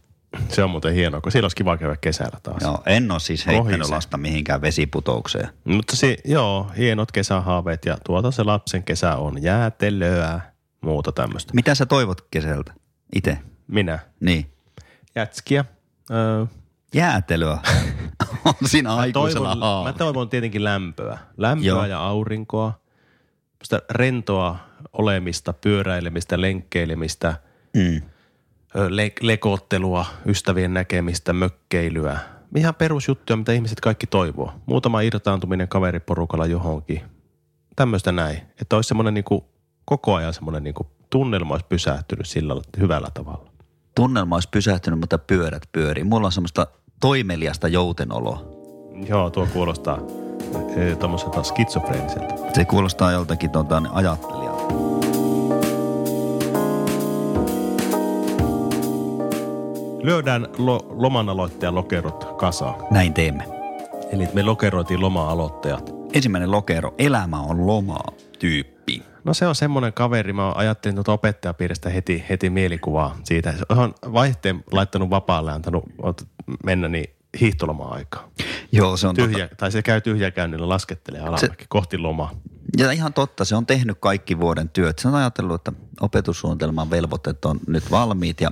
A: Se on muuten hienoa, kun siellä olisi kiva käydä kesällä taas.
B: Joo, en ole siis heittänyt lasta mihinkään vesiputoukseen.
A: Mutta se, joo, hienot kesähaaveet ja tuota se lapsen kesä on jäätelöä, muuta tämmöistä.
B: Mitä sä toivot kesältä itse?
A: Minä,
B: Niin.
A: jätskiä. Öö,
B: Jäätelöä on siinä
A: mä,
B: aikuisella
A: toivon,
B: haave.
A: mä toivon tietenkin lämpöä. Lämpöä
B: Joo.
A: ja aurinkoa. Sitä rentoa olemista, pyöräilemistä, lenkkeilemistä,
B: Mm.
A: le- lekottelua, ystävien näkemistä, mökkeilyä. Ihan perusjuttuja, mitä ihmiset kaikki toivoo. Muutama irtaantuminen kaveriporukalla johonkin. Tämmöistä näin. Että olisi semmoinen niinku, koko ajan semmoinen niinku, tunnelma olisi pysähtynyt sillä hyvällä tavalla.
B: Tunnelma olisi pysähtynyt, mutta pyörät pyörii. Mulla on semmoista toimeliasta joutenoloa.
A: Joo, tuo kuulostaa e, tuommoiselta skitsofreeniseltä.
B: Se kuulostaa joltakin tuota, ajattelijalta.
A: Lyödään lo, loman aloittajan lokerot kasaan.
B: Näin teemme.
A: Eli me lokeroitiin loma-aloittajat.
B: Ensimmäinen lokero. Elämä on lomaa tyyppi.
A: No se on semmoinen kaveri, mä ajattelin tuota opettajapiiristä heti, heti mielikuvaa siitä. Se on vaihteen laittanut vapaalle, antanut mennä niin hiihtoloma-aikaa.
B: Joo, se on
A: Tyhjä, tai se käy tyhjäkäynnillä, laskettelee alamäki kohti lomaa.
B: Ja ihan totta, se on tehnyt kaikki vuoden työt. Se on ajatellut, että opetussuunnitelman velvoitteet on nyt valmiit ja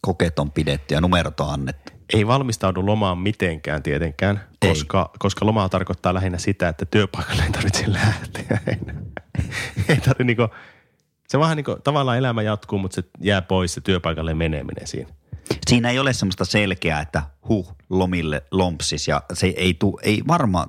B: kokeet on pidetty ja numerot on annettu.
A: Ei valmistaudu lomaan mitenkään tietenkään,
B: Ei.
A: koska, koska lomaa tarkoittaa lähinnä sitä, että työpaikalle ei tarvitse lähteä enää. ei tarvitse niinku, se vähän niinku, tavallaan elämä jatkuu, mutta se jää pois se työpaikalle meneminen siinä.
B: Siinä ei ole semmoista selkeää, että huh, lomille lompsis ja se ei, tu, ei varmaan,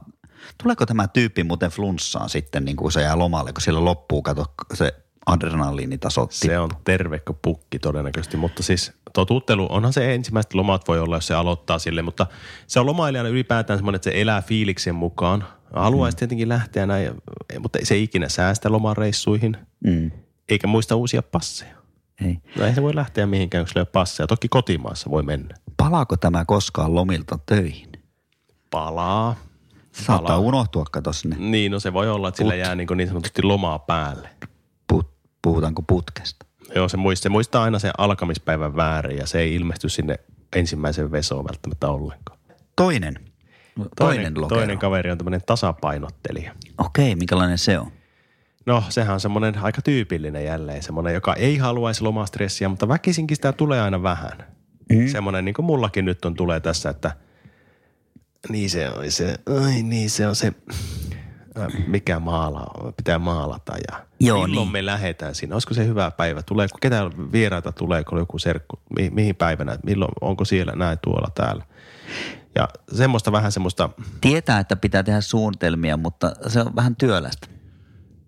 B: tuleeko tämä tyyppi muuten flunssaan sitten niin kuin se jää lomalle, kun siellä loppuu, kato se adrenaliinitaso.
A: Se on terve kuin pukki todennäköisesti, mutta siis totuttelu, onhan se ensimmäiset lomat voi olla, jos se aloittaa sille, mutta se on lomailijana ylipäätään semmoinen, että se elää fiiliksen mukaan. Haluaisi
B: Mm.
A: tietenkin lähteä näin, mutta ei se ikinä säästä lomareissuihin,
B: Mm,
A: eikä muista uusia passeja.
B: Ei.
A: No ei se voi lähteä mihinkään, jos ei ole passeja. Toki kotimaassa voi mennä.
B: Palaako tämä koskaan lomilta töihin?
A: Palaa.
B: Saattaa
A: Palaa.
B: unohtua, kato sinne.
A: Niin, no se voi olla, että sillä
B: Put.
A: jää niin, niin sanotusti lomaa päälle.
B: Put, puhutaanko putkesta?
A: Joo, se muistaa, se muistaa aina sen alkamispäivän väärin ja se ei ilmesty sinne ensimmäisen vesoon välttämättä ollenkaan.
B: Toinen. Toinen, toinen lokero.
A: toinen kaveri on tämmöinen tasapainottelija.
B: Okei, minkälainen se on?
A: No, sehän on semmoinen aika tyypillinen jälleen, semmoinen, joka ei haluaisi lomastressiä, mutta väkisinkin sitä tulee aina vähän. Mm. Semmoinen, niin kuin mullakin nyt on tulee tässä, että Niin se on se, ai niin se on se, äh, mikä maala, pitää maalata ja
B: Joo,
A: milloin
B: niin.
A: me lähdetään sinne. Olisiko se hyvä päivä? Tuleeko, ketä vieraita tuleeko joku serkku, mi, mihin päivänä, milloin, onko siellä näin tuolla täällä. Ja semmoista vähän semmoista,
B: Tietää, että pitää tehdä suunnitelmia, mutta se on vähän työlästä.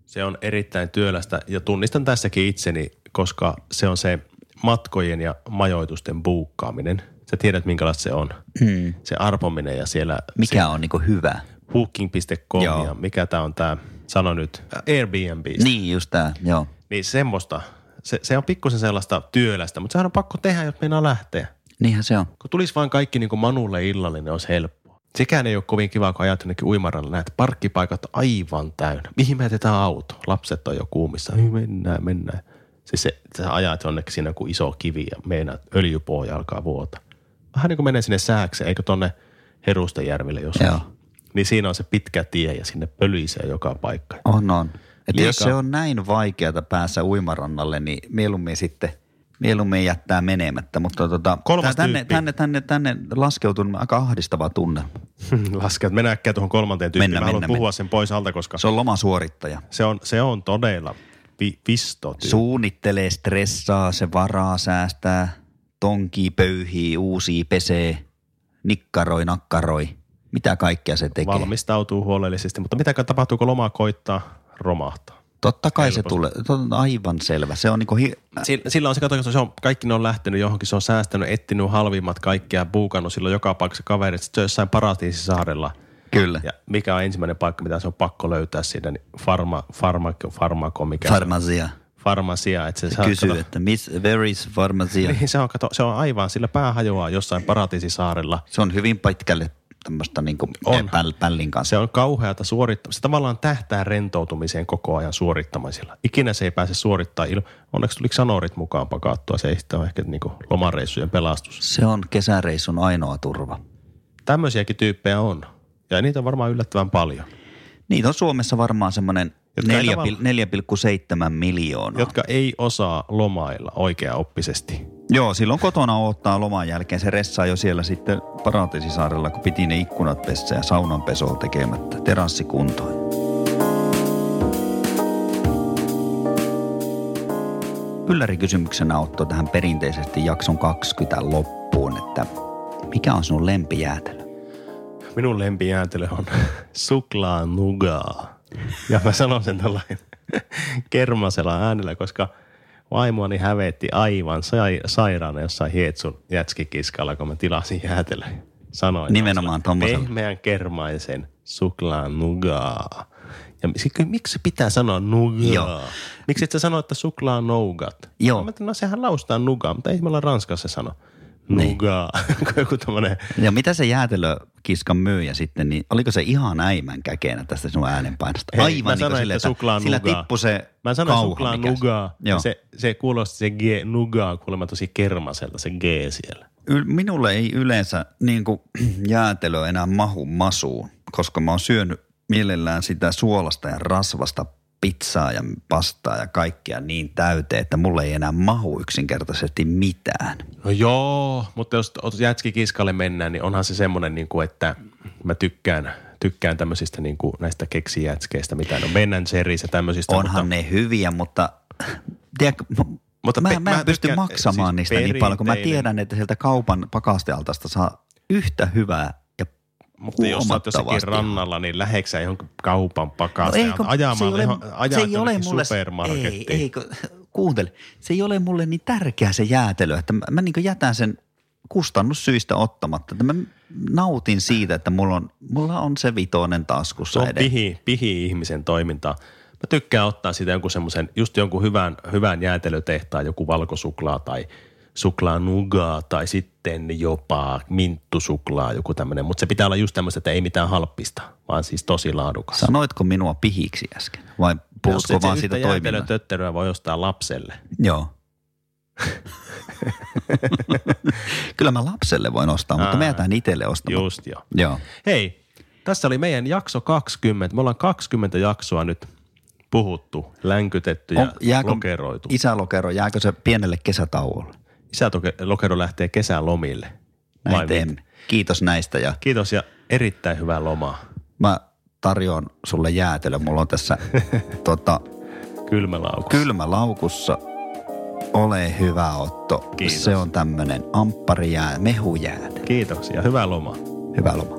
A: Se on erittäin työlästä ja tunnistan tässäkin itseni, koska se on se matkojen ja majoitusten buukkaaminen. Sä tiedät, minkälaista se on.
B: Hmm.
A: Se arpominen ja siellä
B: Mikä on niinku hyvä?
A: booking.com
B: Joo.
A: ja mikä tämä on tämä, sano nyt, Airbnb.
B: Niin, just tää, joo.
A: Niin semmoista, se, se on pikkusen sellaista työlästä, mutta sehän on pakko tehdä, jos meinaa lähteä.
B: Niinhän se on.
A: Kun tulisi vaan kaikki niin kuin Manulle illallinen, olisi helppoa. Sekään ei ole kovin kiva, kun ajat jonnekin uimaralla, näet parkkipaikat aivan täynnä. Mihin me jätetään auto? Lapset on jo kuumissa. Ei, mennään, mennään. Siis se, sä ajat jonnekin siinä kuin iso kivi ja meinaat öljypohja alkaa vuota. Vähän niin kuin menee sinne sääkseen, eikö tonne Herustajärvelle joskus.
B: Joo.
A: Niin siinä on se pitkä tie ja sinne pölisee joka paikka.
B: On, on. Että jos se on näin vaikeata päässä uimarannalle, niin mieluummin sitten mieluummin jättää menemättä. Mutta tota,
A: Kolmas
B: tänne,
A: tyyppi.
B: tänne, tänne, tänne laskeutuu aika ahdistava tunne.
A: Laske, että mennään äkkiä tuohon kolmanteen tyyppiin.
B: Mennään,
A: Mä haluan
B: mennään,
A: puhua sen pois alta, koska
B: Se on lomasuorittaja.
A: se on, se on todella vi, visto tyyppi.
B: Suunnittelee, stressaa, se varaa, säästää, tonkii, pöyhii, uusii, pesee, nikkaroi, nakkaroi. Mitä kaikkea se tekee?
A: valmistautuu huolellisesti, mutta mitä tapahtuu, kun loma koittaa, romahtaa.
B: Totta kai
A: Helposti.
B: se tulee, on aivan selvä. Se on niinku hi-
A: sillä on se, kato, se on, kaikki ne on lähtenyt johonkin, se on säästänyt, etsinyt halvimmat kaikkia, buukannut silloin joka paikassa kaverit, sitten se on jossain paratiisisaarella.
B: kyllä.
A: Ja mikä on ensimmäinen paikka, mitä se on pakko löytää siinä, niin farma, farmako, farmako, mikä
B: Farmasia.
A: se? Farmasia. Että se saa,
B: Kysyy,
A: kato,
B: että miss, where is farmasia?
A: niin se on, kato, se on aivan, sillä pää hajoaa jossain paratiisisaarella.
B: Se on hyvin pitkälle tämmöistä niinku
A: On.
B: päl, pällin kanssa.
A: Se on kauheata suorittamista. Se tavallaan tähtää rentoutumiseen koko ajan suorittamisella. Ikinä se ei pääse suorittaa. Il- Onneksi tuli sanorit mukaan pakattua. Se ei ole ehkä niinku lomareissujen pelastus.
B: Se on kesäreissun ainoa turva.
A: Tämmöisiäkin tyyppejä on. Ja niitä on varmaan yllättävän paljon.
B: Niitä on Suomessa varmaan semmoinen
A: Jotka ei
B: 4,
A: tavallaan-
B: 4,7 miljoonaa.
A: Jotka ei osaa lomailla oikeaoppisesti.
B: Joo, silloin kotona ottaa loman jälkeen. Se ressaa jo siellä sitten Paratiisisaarella, kun piti ne ikkunat pessä ja saunanpesoa tekemättä. Terassi kuntoon. Yllärikysymyksenä Otto tähän perinteisesti jakson 20 loppuun, että mikä on sinun lempijäätelö?
A: Minun lempijäätelö on suklaa nugaa. Ja mä sanon sen tällainen kermasella äänellä, koska vaimoani hävetti aivan sai, sairaana jossain Hietsun jätskikiskalla, kun mä tilasin jäätelö. Sanoin
B: Nimenomaan.
A: Pehmeän kermaisen suklaa nugaa. Ja miksi se pitää sanoa nugaa?
B: Joo.
A: Miksi et sä sano, että suklaa nougat?
B: Joo.
A: Mä ajattelin, no sehän laustaa nugaa, mutta ei me olla Ranskassa sano.
B: Niin.
A: Nugaa. Joku tämmönen
B: Ja mitä se jäätelökiskan myyjä sitten, niin oliko se ihan äimän käkeenä tästä sinun äänenpainosta?
A: Hei,
B: Aivan
A: mä
B: niin
A: sanoin,
B: sille,
A: että suklaa
B: sillä
A: nugaa.
B: se
A: Mä sanoin
B: kauha,
A: suklaa
B: mikä se-
A: nugaa. Ja se, se kuulosti se G, nugaa kuulemma tosi kermaselta, se G siellä.
B: Minulle ei yleensä niin kuin, jäätelö enää mahu masuun, koska mä oon syönyt mielellään sitä suolasta ja rasvasta pizzaa ja pastaa ja kaikkea niin täyteen, että mulle ei enää mahu yksinkertaisesti mitään.
A: No joo, mutta jos jätskikiskalle mennään, niin onhan se semmoinen, niin kuin, että mä tykkään, tykkään tämmöisistä niin kuin näistä keksijätskeistä, mitä on Ben Jerry's ja tämmöisistä.
B: Onhan
A: mutta,
B: ne hyviä, mutta tiedätkö,
A: Mutta
B: mä,
A: pe-
B: mä en pysty
A: tykkään-
B: maksamaan
A: siis
B: niistä niin paljon, kun mä tiedän, että sieltä kaupan pakastealtasta saa yhtä hyvää
A: Mutta jos sä oot jossakin rannalla, niin läheksä johonkin kaupan
B: No
A: pakasteen
B: ei, kun
A: ajamaan,
B: se ei ole, se ei ole mulle,
A: supermarkettiin.
B: ei, ei, kuuntele, se ei ole mulle niin tärkeä se jäätelö, että mä, mä niin jätän sen kustannussyistä ottamatta. Että mä nautin siitä, että mulla on, mulla on se vitonen
A: Se
B: taskussa
A: on
B: edes.
A: pihi, pihi ihmisen toimintaa. Mä tykkään ottaa siitä jonkun semmoisen, just jonkun hyvän, hyvän jäätelötehtaan, joku valkosuklaa tai suklaa nugaa tai sitten jopa minttusuklaa, joku tämmöinen. Mutta se pitää olla just tämmöistä, että ei mitään halppista, vaan siis tosi laadukas.
B: Sanoitko minua pihiksi äsken vai puhutko vaan siitä toiminnasta?
A: jäätelötötteröä voi ostaa lapselle.
B: Joo. Kyllä mä lapselle voin ostaa, mutta mä
A: Aa.
B: jätän itselle ostamaan.
A: Just joo.
B: Joo.
A: Hei, tässä oli meidän jakso 20. Me ollaan 20 jaksoa nyt puhuttu, länkytetty ja
B: On- jääkö-
A: lokeroitu.
B: Isälokero, jääkö se pienelle kesätauolle?
A: Isälokero lähtee kesälomille.
B: Näin
A: Vai
B: teemme.
A: mitä?
B: Kiitos näistä ja
A: Kiitos ja Erittäin hyvää lomaa.
B: Mä tarjoan sulle jäätelö. Mulla on tässä tota,
A: Kylmälaukussa.
B: kylmälaukussa. Ole hyvä Otto.
A: Kiitos.
B: Se on tämmönen ampparijää, mehujäätelö.
A: Kiitoksia. Hyvää lomaa.
B: Hyvä loma.